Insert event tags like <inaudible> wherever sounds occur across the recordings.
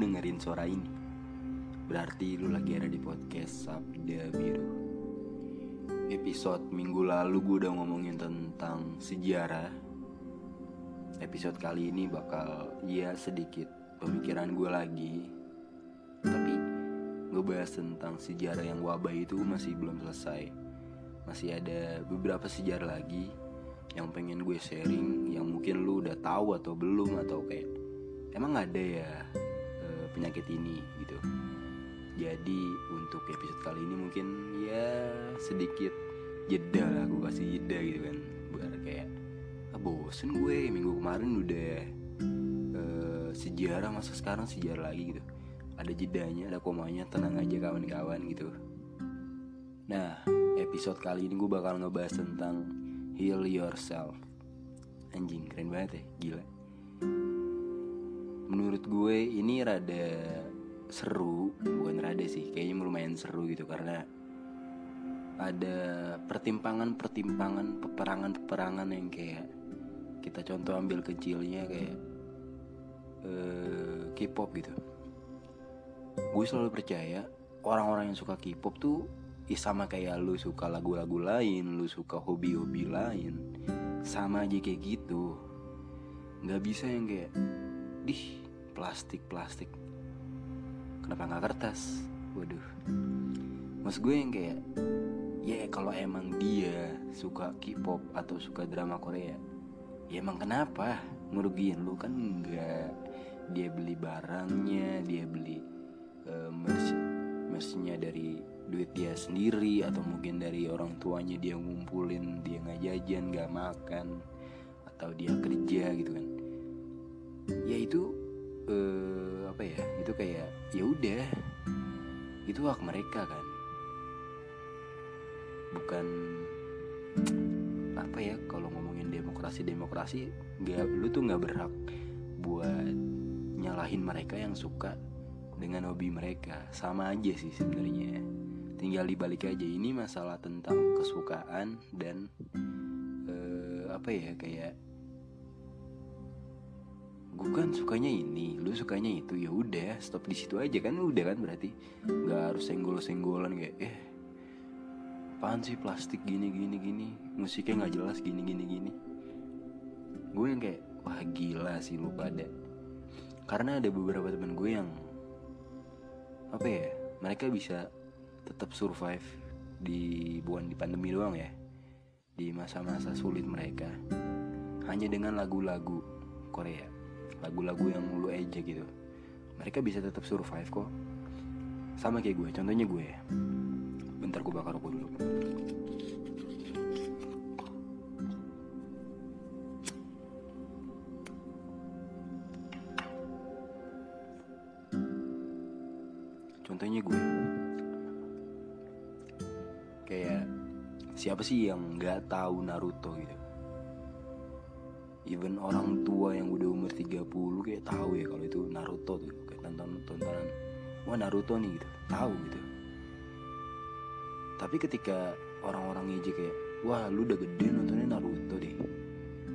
dengerin suara ini. Berarti lu lagi ada di podcast Sabda Biru. Episode minggu lalu gue udah ngomongin tentang sejarah. Episode kali ini bakal ya sedikit pemikiran gue lagi. Tapi ngebahas tentang sejarah yang wabah itu masih belum selesai. Masih ada beberapa sejarah lagi yang pengen gue sharing Yang mungkin lu udah tahu atau belum atau kayak Emang ada ya penyakit ini gitu. Jadi untuk episode kali ini mungkin ya sedikit jeda lah gue kasih jeda gitu kan. Biar kayak ah, bosen gue minggu kemarin udah uh, sejarah masa sekarang sejarah lagi gitu. Ada jedanya ada komanya tenang aja kawan-kawan gitu. Nah episode kali ini gue bakal ngebahas tentang heal yourself. Anjing keren banget ya gila menurut gue ini rada seru bukan rada sih kayaknya lumayan seru gitu karena ada pertimpangan-pertimpangan peperangan-peperangan yang kayak kita contoh ambil kecilnya kayak uh, K-pop gitu. Gue selalu percaya orang-orang yang suka K-pop tuh ya sama kayak lu suka lagu-lagu lain lu suka hobi-hobi lain sama aja kayak gitu. Nggak bisa yang kayak dih plastik plastik. Kenapa nggak kertas? Waduh. Mas gue yang kayak ya kalau emang dia suka K-pop atau suka drama Korea ya emang kenapa? Ngerugiin lu? Kan enggak dia beli barangnya dia beli uh, merch dari duit dia sendiri atau mungkin dari orang tuanya dia ngumpulin dia nggak jajan nggak makan atau dia kerja gitu kan ya udah. Itu hak mereka kan. Bukan apa ya kalau ngomongin demokrasi demokrasi nggak lu tuh nggak berhak buat nyalahin mereka yang suka dengan hobi mereka. Sama aja sih sebenarnya. Tinggal dibalik aja. Ini masalah tentang kesukaan dan uh, apa ya kayak gue kan sukanya ini lu sukanya itu. Ya udah stop di situ aja kan udah kan berarti. Nggak harus senggol senggolan kayak eh apaan sih plastik gini gini gini? Musiknya nggak jelas gini gini gini. Gue yang kayak wah gila sih lu pada. Karena ada beberapa teman gue yang apa ya mereka bisa tetap survive di bukan di pandemi doang ya di masa-masa sulit mereka. Hanya dengan lagu-lagu Korea lagu-lagu yang lu aja gitu. Mereka bisa tetap survive kok. Sama kayak gue contohnya gue bentar gue bakar rokok dulu. Contohnya gue. Kayak siapa sih yang nggak tahu Naruto gitu even orang tua yang udah umur 30 kayak tahu ya kalau itu Naruto tuh kayak tonton tontonan wah Naruto nih gitu tahu gitu. Tapi ketika orang-orang ngejek kayak wah lu udah gede nontonnya Naruto deh.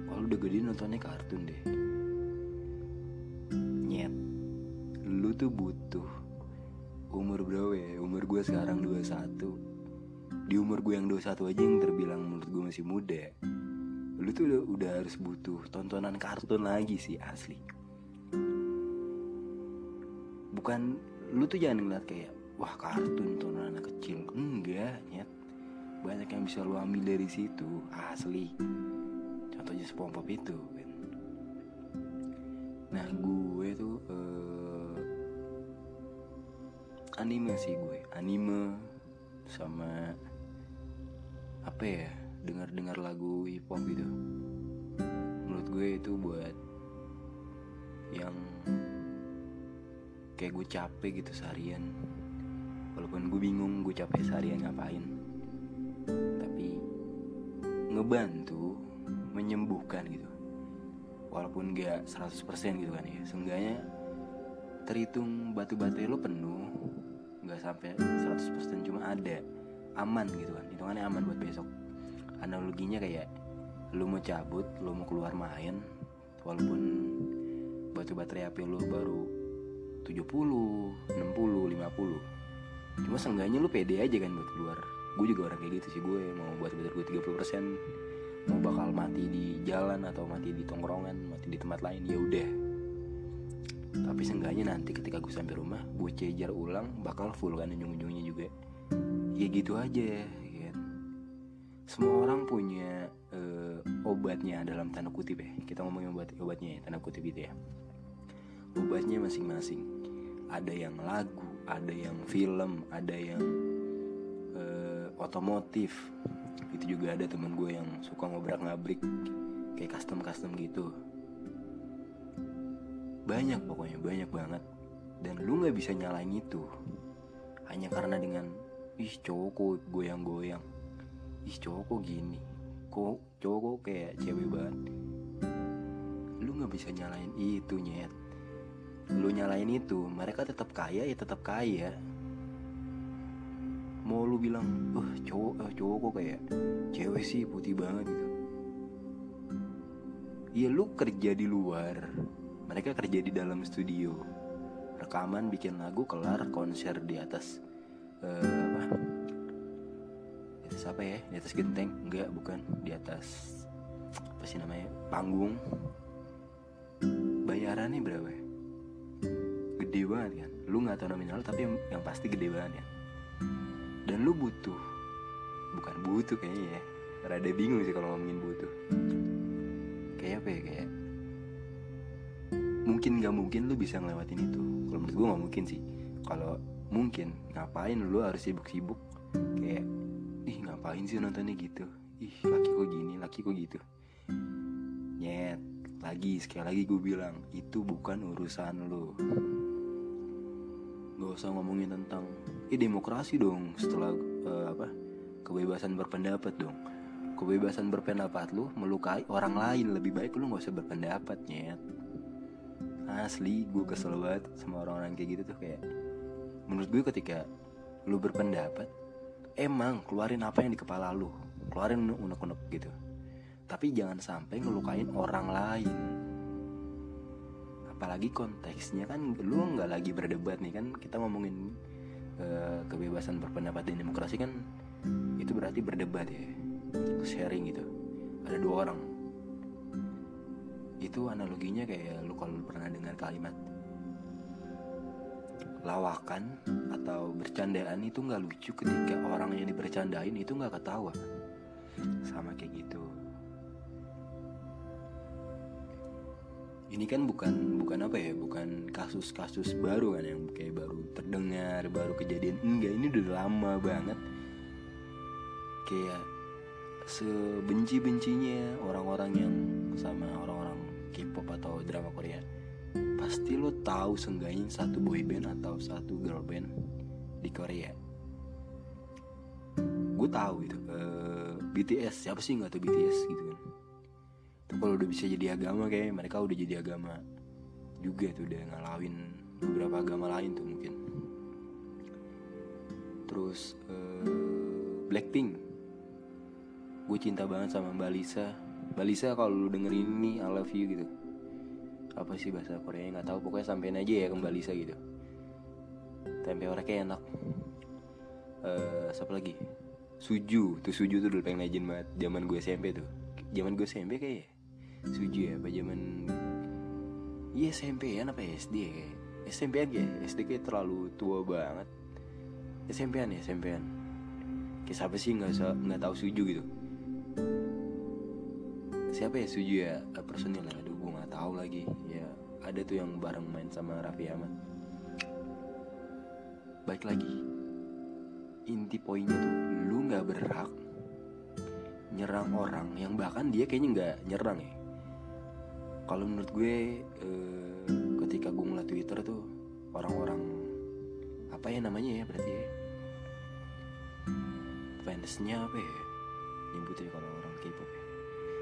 Wah lu udah gede nontonnya kartun deh. Nyet lu tuh butuh umur berapa ya? Umur gue sekarang 21 di umur gue yang 21 aja yang terbilang menurut gue masih muda lu tuh udah, udah harus butuh tontonan kartun lagi sih asli. Bukan lu tuh jangan ngeliat kayak wah kartun tontonan anak kecil. Enggak nyet. Banyak yang bisa lu ambil dari situ asli. Contohnya SpongeBob itu kan. Nah gue tuh uh, anime sih gue. Anime sama apa ya dengar-dengar lagu hip hop gitu. Menurut gue itu buat yang kayak gue capek gitu seharian. Walaupun gue bingung gue capek seharian ngapain. Tapi ngebantu menyembuhkan gitu. Walaupun gak 100% gitu kan ya. Seenggaknya terhitung batu baterai lo penuh nggak sampai 100% cuma ada aman gitu kan. Hitungannya aman buat besok analoginya kayak lu mau cabut lu mau keluar main walaupun batu baterai HP lu baru 70 60 50 cuma seenggaknya lu pede aja kan buat keluar. Gue juga orang kayak gitu sih gue mau buat badan gue 30% mau bakal mati di jalan atau mati di tongkrongan mati di tempat lain ya udah. Tapi seenggaknya nanti ketika gue sampai rumah gue cejar ulang bakal full kan ujung-ujungnya juga. Ya gitu aja. Semua orang punya uh, obatnya dalam tanda kutip ya. Kita ngomongin obat obatnya ya tanda kutip itu ya. Obatnya masing-masing. Ada yang lagu ada yang film ada yang uh, otomotif. Itu juga ada temen gue yang suka ngobrak ngabrik kayak custom custom gitu. Banyak pokoknya banyak banget. Dan lu nggak bisa nyalain itu. Hanya karena dengan ih cowok goyang-goyang ih cowok kok gini? Kok cowok kok kayak cewek banget? Lu nggak bisa nyalain itu nyet. Lu nyalain itu mereka tetap kaya ya tetap kaya. Mau lu bilang oh cowok uh, cowok kok kayak cewek sih putih banget gitu. Iya lu kerja di luar mereka kerja di dalam studio. Rekaman bikin lagu kelar konser di atas uh, di apa ya di atas genteng? Enggak bukan. Di atas apa sih namanya panggung. Bayarannya berapa ya? Gede banget kan? Lu nggak tahu nominal tapi yang, yang pasti gede banget ya dan lu butuh bukan butuh kayaknya ya. Rada bingung sih kalau ngomongin butuh. Kayak apa ya kayak mungkin gak mungkin lu bisa ngelewatin itu. Kalau menurut gue gak mungkin sih. Kalau mungkin ngapain lu harus sibuk-sibuk? Kayak ngapain sih nontonnya gitu? Ih laki kok gini laki kok gitu. Nyet lagi sekali lagi gue bilang itu bukan urusan lu. Gak usah ngomongin tentang eh demokrasi dong setelah uh, apa kebebasan berpendapat dong. Kebebasan berpendapat lu melukai orang lain lebih baik lu gak usah berpendapat nyet. Asli gue kesel banget sama orang-orang kayak gitu tuh kayak menurut gue ketika lu berpendapat emang keluarin apa yang di kepala lu keluarin unek-unek gitu. Tapi jangan sampai ngelukain orang lain. Apalagi konteksnya kan lu nggak lagi berdebat nih kan kita ngomongin uh, kebebasan berpendapat dan demokrasi kan itu berarti berdebat ya sharing gitu. Ada dua orang. Itu analoginya kayak lu kalau pernah dengar kalimat lawakan atau bercandaan itu nggak lucu ketika orang yang dibercandain itu nggak ketawa. Sama kayak gitu. Ini kan bukan bukan apa ya bukan kasus-kasus baru kan yang kayak baru terdengar baru kejadian. Enggak ini udah lama banget. Kayak sebenci-bencinya orang-orang yang sama orang-orang K-pop atau drama Korea pasti lo tahu seenggaknya satu boy band atau satu girl band di Korea. Gue tahu itu uh, BTS siapa sih nggak tahu BTS gitu kan? Tuh kalau udah bisa jadi agama kayak mereka udah jadi agama juga tuh udah ngalawin beberapa agama lain tuh mungkin. Terus uh, Blackpink. Gue cinta banget sama Mbak Lisa. Mbak Lisa kalau lu dengerin ini I love you gitu apa sih bahasa Korea nggak tahu. Pokoknya sampein aja ya ke Mbak Lisa gitu. Tempe oreknya enak. Uh, siapa lagi? Suju. Tuh Suju tuh dulu pengen legend banget. Zaman gue SMP tuh. Zaman gue SMP kayak ya? Suju ya apa zaman Iya SMP ya? Apa SD ya SMP an ya SD kayak terlalu tua banget. SMP an ya SMP an kayak siapa sih nggak nggak tahu Suju gitu? Siapa ya Suju ya? Personil lah aduh gue nggak tahu lagi. Ya ada tuh yang bareng main sama Raffi Ahmad. Baik lagi. Inti poinnya tuh lu nggak berhak nyerang orang yang bahkan dia kayaknya nggak nyerang ya. Kalau menurut gue eh, ketika gue ngeliat Twitter tuh orang-orang apa ya namanya ya berarti ya? Fansnya apa ya? Nyebutnya kalau orang K-pop ya.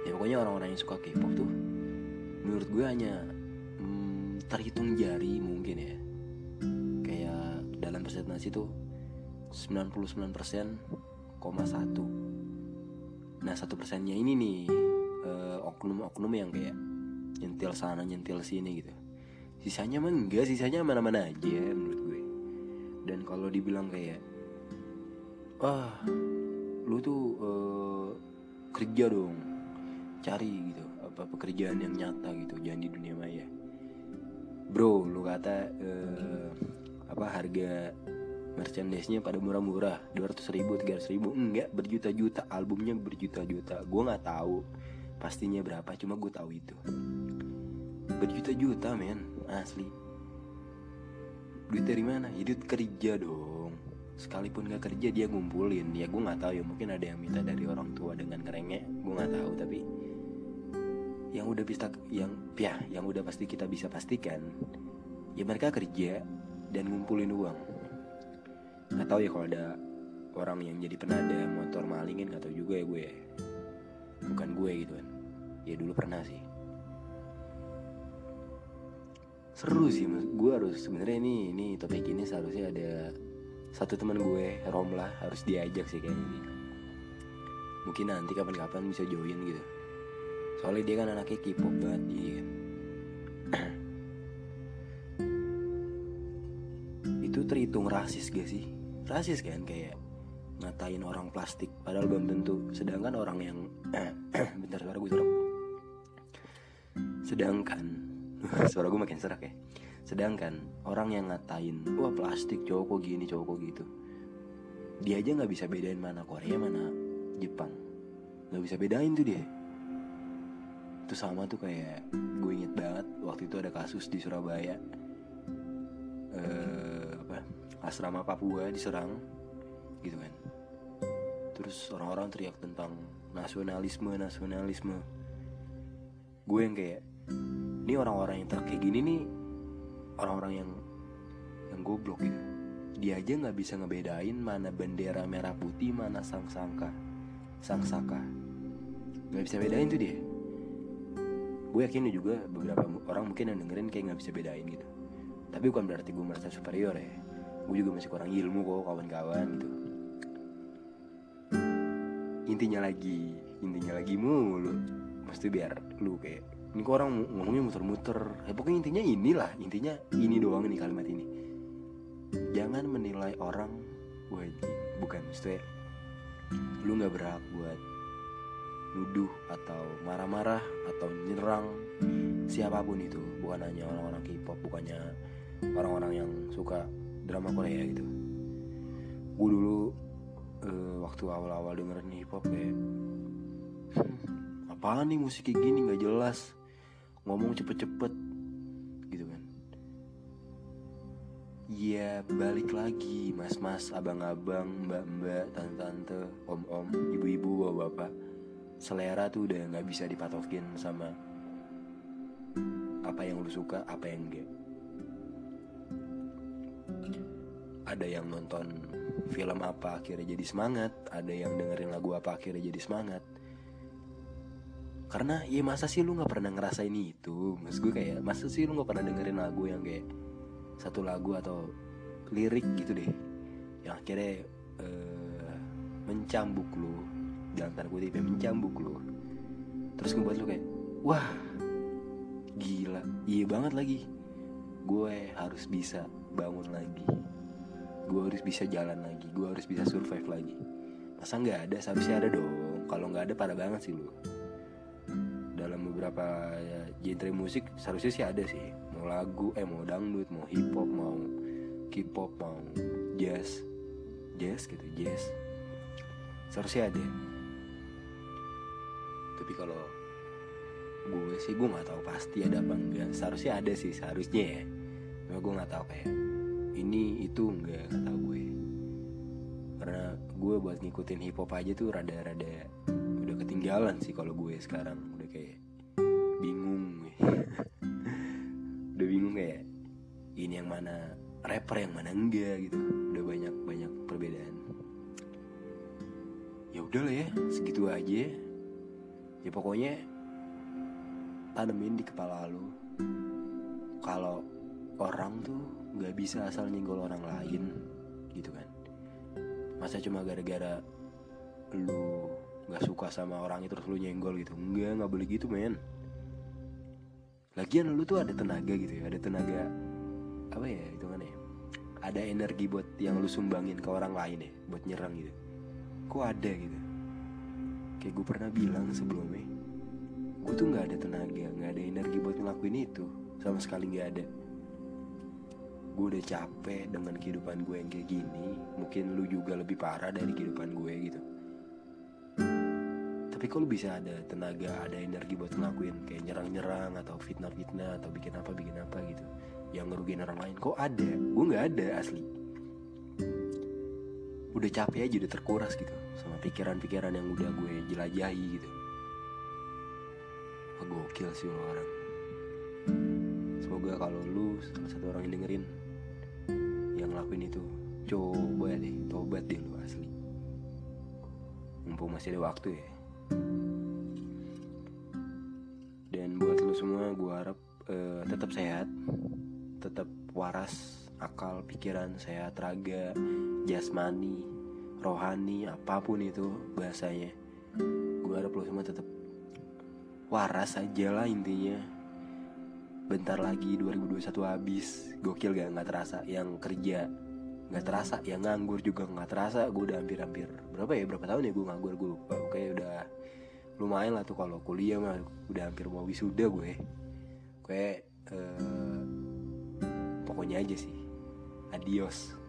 Ya pokoknya orang-orang yang suka K-pop tuh menurut gue hanya hmm, terhitung jari mungkin ya. Kayak dalam presentasi tuh 99% koma satu. Nah satu persennya ini nih oknum oknum-oknum yang kayak nyentil sana nyentil sini gitu. Sisanya mah enggak sisanya mana-mana aja menurut gue. Dan kalau dibilang kayak wah lu tuh uh, kerja dong cari gitu apa pekerjaan yang nyata gitu jangan di dunia maya. Bro lu kata uh, apa harga merchandise-nya pada murah-murah 200 ribu 300 ribu enggak berjuta-juta albumnya berjuta-juta. Gue nggak tahu pastinya berapa cuma gue tahu itu. Berjuta-juta men asli. Duit dari mana? Ya kerja dong. Sekalipun gak kerja dia ngumpulin. Ya gue nggak tahu ya mungkin ada yang minta dari orang tua dengan ngerengek gue nggak tahu tapi yang udah bisa yang ya yang udah pasti kita bisa pastikan ya mereka kerja dan ngumpulin uang. Nggak tahu ya kalau ada orang yang jadi penada motor malingin nggak tahu juga ya gue. Bukan gue gitu kan. Ya dulu pernah sih. Seru sih gue harus sebenarnya ini ini topik ini seharusnya ada satu teman gue Romlah harus diajak sih kayaknya. Mungkin nanti kapan-kapan bisa join gitu soalnya dia kan anaknya K-pop banget dia <clears throat> itu terhitung rasis gak sih? Rasis kan kayak ngatain orang plastik padahal belum tentu. Sedangkan orang yang <clears throat> bentar suara gue serak sedangkan <laughs> suara gue makin serak ya. Sedangkan orang yang ngatain wah plastik cowok kok gini cowok kok gitu. Dia aja nggak bisa bedain mana Korea mana Jepang. Nggak bisa bedain tuh dia itu sama tuh kayak gue inget banget waktu itu ada kasus di Surabaya. Eh, apa? Asrama Papua diserang gitu kan. Terus orang-orang teriak tentang nasionalisme nasionalisme. Gue yang kayak ini orang-orang yang kayak gini nih orang-orang yang yang goblok gitu. Dia aja nggak bisa ngebedain mana bendera merah putih mana sang sangka sang saka nggak bisa bedain tuh dia gue yakin juga beberapa orang mungkin yang dengerin kayak nggak bisa bedain gitu. Tapi bukan berarti gue merasa superior ya. Gue juga masih kurang ilmu kok kawan-kawan gitu. Intinya lagi intinya lagi mulu. Mesti biar lu kayak ini kok orang ngomongnya muter-muter. Ya pokoknya intinya inilah intinya ini doang nih kalimat ini. Jangan menilai orang wajib bukan maksudnya lu nggak berhak buat nuduh atau marah-marah atau nyerang siapa pun itu bukan hanya orang-orang K-pop bukannya orang-orang yang suka drama Korea gitu. Gue dulu uh, waktu awal-awal dengerin hip hop kayak hmm, apaan nih musik kayak gini? Nggak jelas. Ngomong cepet-cepet. Gitu kan. Ya balik lagi mas-mas abang-abang mbak-mbak tante-tante om-om ibu-ibu bapak-bapak selera tuh udah nggak bisa dipatokin sama apa yang lu suka apa yang enggak. Ada yang nonton film apa akhirnya jadi semangat. Ada yang dengerin lagu apa akhirnya jadi semangat. Karena ya masa sih lu nggak pernah ngerasain itu? Mas gue kayak masa sih lu nggak pernah dengerin lagu yang kayak satu lagu atau lirik gitu deh? Yang akhirnya uh, mencambuk lu dalam tanda kutip ya, mencambuk lu. Terus ngebuat lu kayak wah gila. Iya banget lagi. Gue harus bisa bangun lagi. Gue harus bisa jalan lagi. Gue harus bisa survive lagi. Masa nggak ada? Seharusnya ada dong. Kalau nggak ada parah banget sih lu. Dalam beberapa ya, genre musik seharusnya sih ada sih. Mau lagu eh mau dangdut mau hip hop mau K-pop mau jazz. Jazz gitu jazz. Seharusnya ada tapi kalau gue sih gue nggak tahu pasti ada apa enggak. Seharusnya ada sih seharusnya ya. Cuma gue nggak tahu kayak ini itu enggak nggak gue. Karena gue buat ngikutin hip hop aja tuh rada-rada udah ketinggalan sih kalau gue sekarang. Udah kayak bingung. <laughs> Udah bingung kayak ini yang mana rapper yang mana enggak gitu. Udah banyak banyak perbedaan. Ya udah lah ya segitu aja. ya pokoknya tanemin di kepala lu. Kalau orang tuh nggak bisa asal nyenggol orang lain gitu kan. Masa cuma gara-gara lu nggak suka sama orang itu terus lu nyenggol gitu? Enggak nggak boleh gitu men. Lagian lu tuh ada tenaga gitu ya ada tenaga apa ya itu kan ya ada energi buat yang lu sumbangin ke orang lain ya buat nyerang gitu. Kok ada gitu kayak gue pernah bilang sebelumnya gue tuh nggak ada tenaga nggak ada energi buat ngelakuin itu. Sama sekali nggak ada. Gue udah capek dengan kehidupan gue yang kayak gini. Mungkin lu juga lebih parah dari kehidupan gue gitu. Tapi kalau bisa ada tenaga ada energi buat ngelakuin? Kayak nyerang-nyerang atau fitnah-fitnah atau bikin apa bikin apa gitu. Yang ngerugiin orang lain. Kok ada? Gue nggak ada asli udah capek aja udah terkuras gitu sama pikiran-pikiran yang udah gue jelajahi gitu. Wah, gokil sih lo orang. Semoga kalau lu salah satu orang yang dengerin yang ngelakuin itu coba deh tobat deh lu asli. Mumpung masih ada waktu ya. Dan buat lu semua gue harap eh, tetap sehat tetap waras akal pikiran sehat raga jasmani rohani apa pun itu bahasanya. Gue harap lu semua tetap waras aja lah intinya. Bentar lagi 2021 habis. Gokil gak? Nggak terasa. Yang kerja nggak terasa. Yang nganggur juga nggak terasa. Gue udah hampir-hampir berapa ya? Berapa tahun ya gue nganggur? Gue lupa. Oke udah lumayan lah tuh kalau kuliah mah. Udah hampir mau wisuda gue kayak eh, pokoknya aja sih. Adios